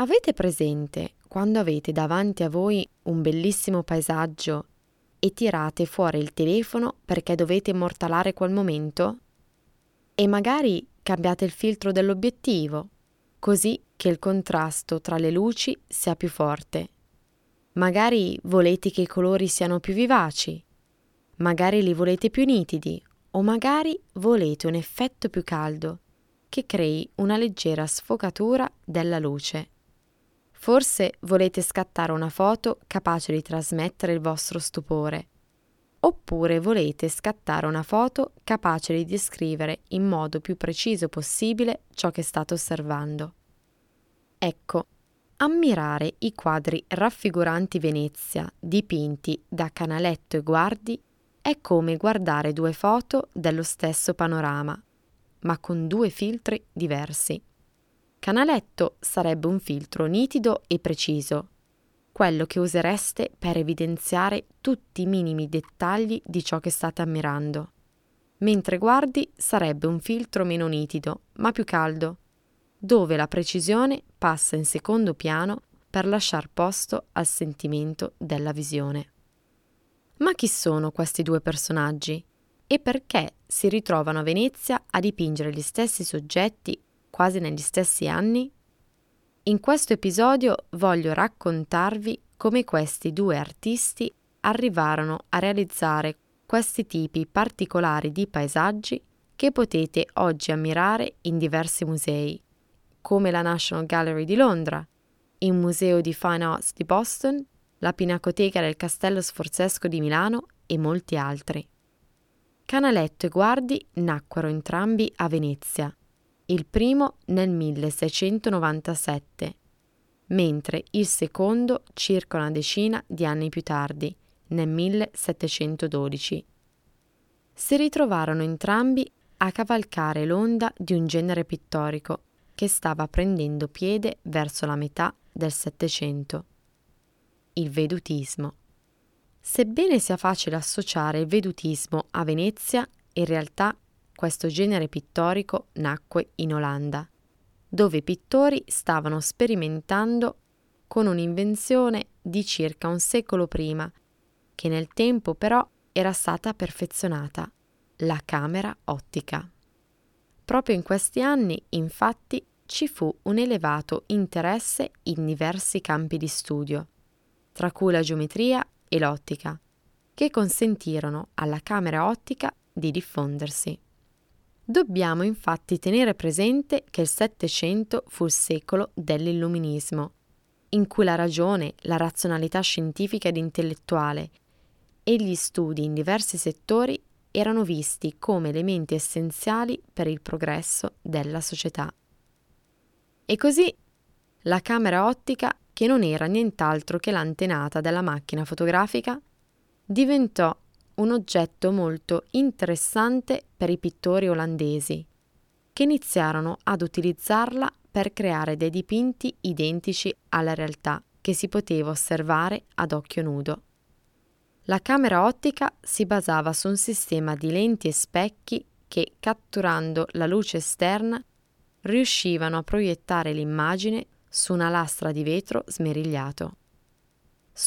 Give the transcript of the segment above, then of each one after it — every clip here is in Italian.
Avete presente quando avete davanti a voi un bellissimo paesaggio e tirate fuori il telefono perché dovete immortalare quel momento? E magari cambiate il filtro dell'obiettivo, così che il contrasto tra le luci sia più forte. Magari volete che i colori siano più vivaci, magari li volete più nitidi o magari volete un effetto più caldo che crei una leggera sfocatura della luce. Forse volete scattare una foto capace di trasmettere il vostro stupore, oppure volete scattare una foto capace di descrivere in modo più preciso possibile ciò che state osservando. Ecco, ammirare i quadri raffiguranti Venezia dipinti da Canaletto e Guardi è come guardare due foto dello stesso panorama, ma con due filtri diversi. Canaletto sarebbe un filtro nitido e preciso, quello che usereste per evidenziare tutti i minimi dettagli di ciò che state ammirando. Mentre guardi sarebbe un filtro meno nitido, ma più caldo, dove la precisione passa in secondo piano per lasciar posto al sentimento della visione. Ma chi sono questi due personaggi? E perché si ritrovano a Venezia a dipingere gli stessi soggetti quasi negli stessi anni? In questo episodio voglio raccontarvi come questi due artisti arrivarono a realizzare questi tipi particolari di paesaggi che potete oggi ammirare in diversi musei, come la National Gallery di Londra, il Museo di Fine Arts di Boston, la Pinacoteca del Castello Sforzesco di Milano e molti altri. Canaletto e Guardi nacquero entrambi a Venezia il primo nel 1697, mentre il secondo circa una decina di anni più tardi, nel 1712. Si ritrovarono entrambi a cavalcare l'onda di un genere pittorico che stava prendendo piede verso la metà del Settecento. Il vedutismo. Sebbene sia facile associare il vedutismo a Venezia, in realtà questo genere pittorico nacque in Olanda, dove i pittori stavano sperimentando con un'invenzione di circa un secolo prima, che nel tempo però era stata perfezionata, la camera ottica. Proprio in questi anni, infatti, ci fu un elevato interesse in diversi campi di studio, tra cui la geometria e l'ottica, che consentirono alla camera ottica di diffondersi. Dobbiamo infatti tenere presente che il Settecento fu il secolo dell'illuminismo, in cui la ragione, la razionalità scientifica ed intellettuale e gli studi in diversi settori erano visti come elementi essenziali per il progresso della società. E così la camera ottica, che non era nient'altro che l'antenata della macchina fotografica, diventò un oggetto molto interessante per i pittori olandesi, che iniziarono ad utilizzarla per creare dei dipinti identici alla realtà che si poteva osservare ad occhio nudo. La camera ottica si basava su un sistema di lenti e specchi che, catturando la luce esterna, riuscivano a proiettare l'immagine su una lastra di vetro smerigliato.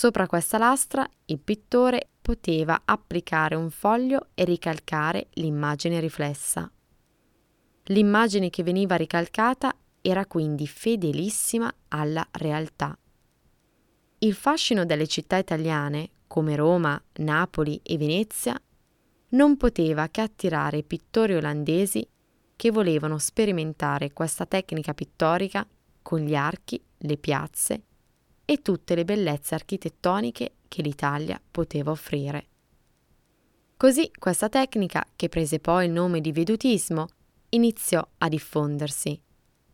Sopra questa lastra il pittore poteva applicare un foglio e ricalcare l'immagine riflessa. L'immagine che veniva ricalcata era quindi fedelissima alla realtà. Il fascino delle città italiane, come Roma, Napoli e Venezia, non poteva che attirare pittori olandesi che volevano sperimentare questa tecnica pittorica con gli archi, le piazze e tutte le bellezze architettoniche che l'Italia poteva offrire. Così questa tecnica, che prese poi il nome di vedutismo, iniziò a diffondersi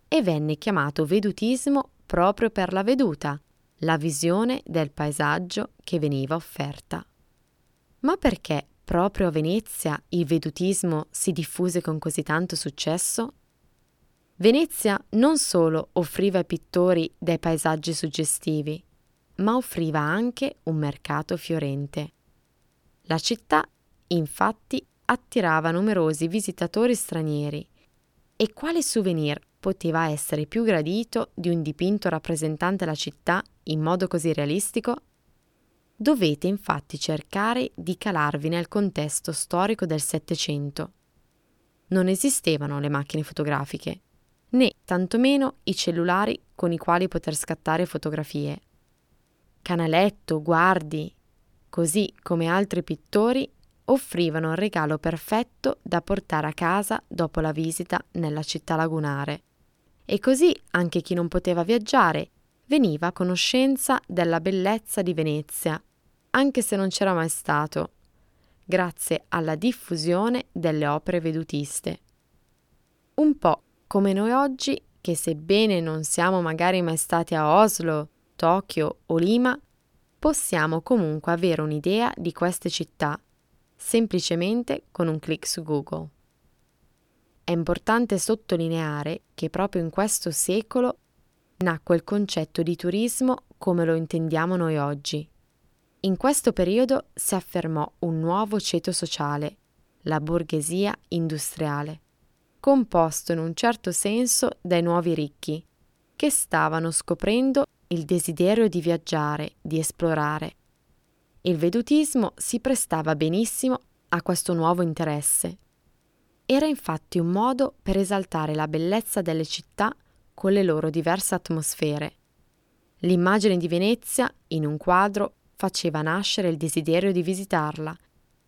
e venne chiamato vedutismo proprio per la veduta, la visione del paesaggio che veniva offerta. Ma perché proprio a Venezia il vedutismo si diffuse con così tanto successo? Venezia non solo offriva ai pittori dei paesaggi suggestivi, ma offriva anche un mercato fiorente. La città, infatti, attirava numerosi visitatori stranieri. E quale souvenir poteva essere più gradito di un dipinto rappresentante la città in modo così realistico? Dovete infatti cercare di calarvi nel contesto storico del Settecento. Non esistevano le macchine fotografiche, né tantomeno i cellulari con i quali poter scattare fotografie. Canaletto, Guardi, così come altri pittori, offrivano il regalo perfetto da portare a casa dopo la visita nella città lagunare. E così anche chi non poteva viaggiare veniva a conoscenza della bellezza di Venezia anche se non c'era mai stato, grazie alla diffusione delle opere vedutiste. Un po' come noi oggi, che sebbene non siamo magari mai stati a Oslo, Tokyo o Lima, possiamo comunque avere un'idea di queste città semplicemente con un clic su Google. È importante sottolineare che proprio in questo secolo nacque il concetto di turismo come lo intendiamo noi oggi. In questo periodo si affermò un nuovo ceto sociale, la borghesia industriale, composto in un certo senso dai nuovi ricchi, che stavano scoprendo il desiderio di viaggiare, di esplorare. Il vedutismo si prestava benissimo a questo nuovo interesse. Era infatti un modo per esaltare la bellezza delle città con le loro diverse atmosfere. L'immagine di Venezia, in un quadro, faceva nascere il desiderio di visitarla,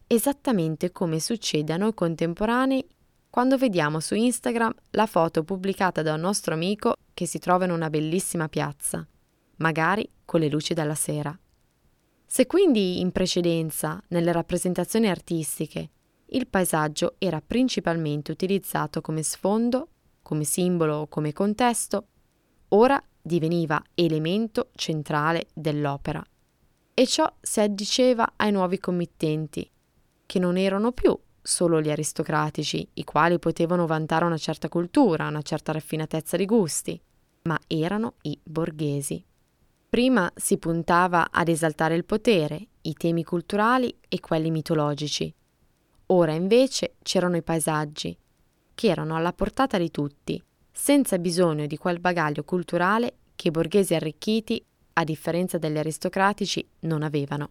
esattamente come succede a noi contemporanei quando vediamo su Instagram la foto pubblicata da un nostro amico che si trova in una bellissima piazza, magari con le luci della sera. Se quindi in precedenza, nelle rappresentazioni artistiche, il paesaggio era principalmente utilizzato come sfondo, come simbolo o come contesto, ora diveniva elemento centrale dell'opera e ciò si addiceva ai nuovi committenti, che non erano più solo gli aristocratici, i quali potevano vantare una certa cultura, una certa raffinatezza di gusti, ma erano i borghesi. Prima si puntava ad esaltare il potere, i temi culturali e quelli mitologici. Ora invece c'erano i paesaggi, che erano alla portata di tutti, senza bisogno di quel bagaglio culturale che i borghesi arricchiti a differenza degli aristocratici, non avevano.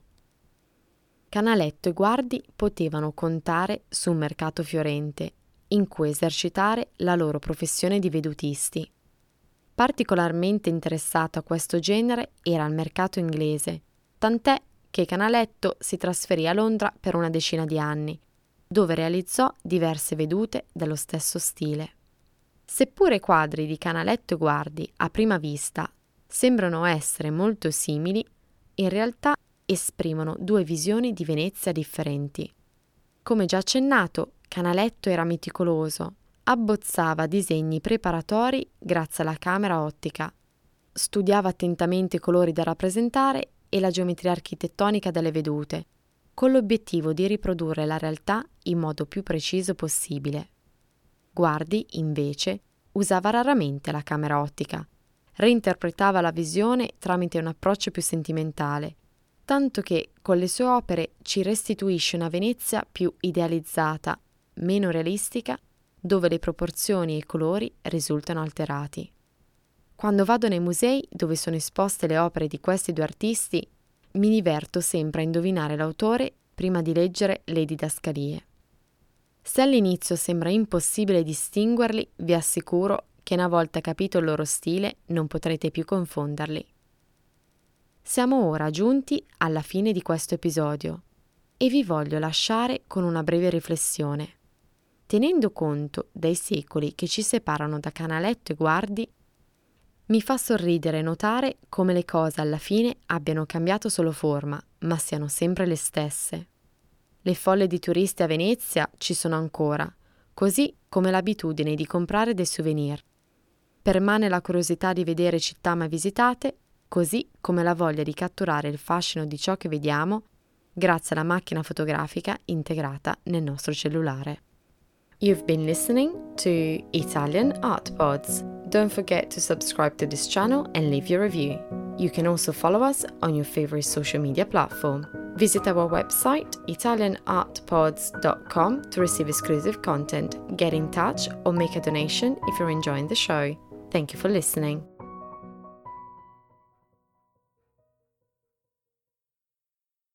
Canaletto e Guardi potevano contare su un mercato fiorente in cui esercitare la loro professione di vedutisti. Particolarmente interessato a questo genere era il mercato inglese, tant'è che Canaletto si trasferì a Londra per una decina di anni, dove realizzò diverse vedute dello stesso stile. Seppure i quadri di Canaletto e Guardi a prima vista sembrano essere molto simili, in realtà esprimono due visioni di Venezia differenti. Come già accennato, Canaletto era meticoloso, abbozzava disegni preparatori grazie alla camera ottica, studiava attentamente i colori da rappresentare e la geometria architettonica delle vedute, con l'obiettivo di riprodurre la realtà in modo più preciso possibile. Guardi, invece, usava raramente la camera ottica, reinterpretava la visione tramite un approccio più sentimentale, tanto che con le sue opere ci restituisce una Venezia più idealizzata, meno realistica, dove le proporzioni e i colori risultano alterati. Quando vado nei musei dove sono esposte le opere di questi due artisti, mi diverto sempre a indovinare l'autore prima di leggere le didascalie. Se all'inizio sembra impossibile distinguerli, vi assicuro che una volta capito il loro stile non potrete più confonderli. Siamo ora giunti alla fine di questo episodio e vi voglio lasciare con una breve riflessione. Tenendo conto dei secoli che ci separano da Canaletto e Guardi, mi fa sorridere notare come le cose alla fine abbiano cambiato solo forma, ma siano sempre le stesse. Le folle di turisti a Venezia ci sono ancora, così come l'abitudine di comprare dei souvenir Permane la curiosità di vedere città mai visitate, così come la voglia di catturare il fascino di ciò che vediamo grazie alla macchina fotografica integrata nel nostro cellulare. You've been listening to Italian Art Pods. Don't forget to subscribe to this channel and leave your review. You can also follow us on your favorite social media platform. Visit our website italianartpods.com to receive exclusive content, get in touch, or make a donation if you're enjoying the show. Thank you for listening.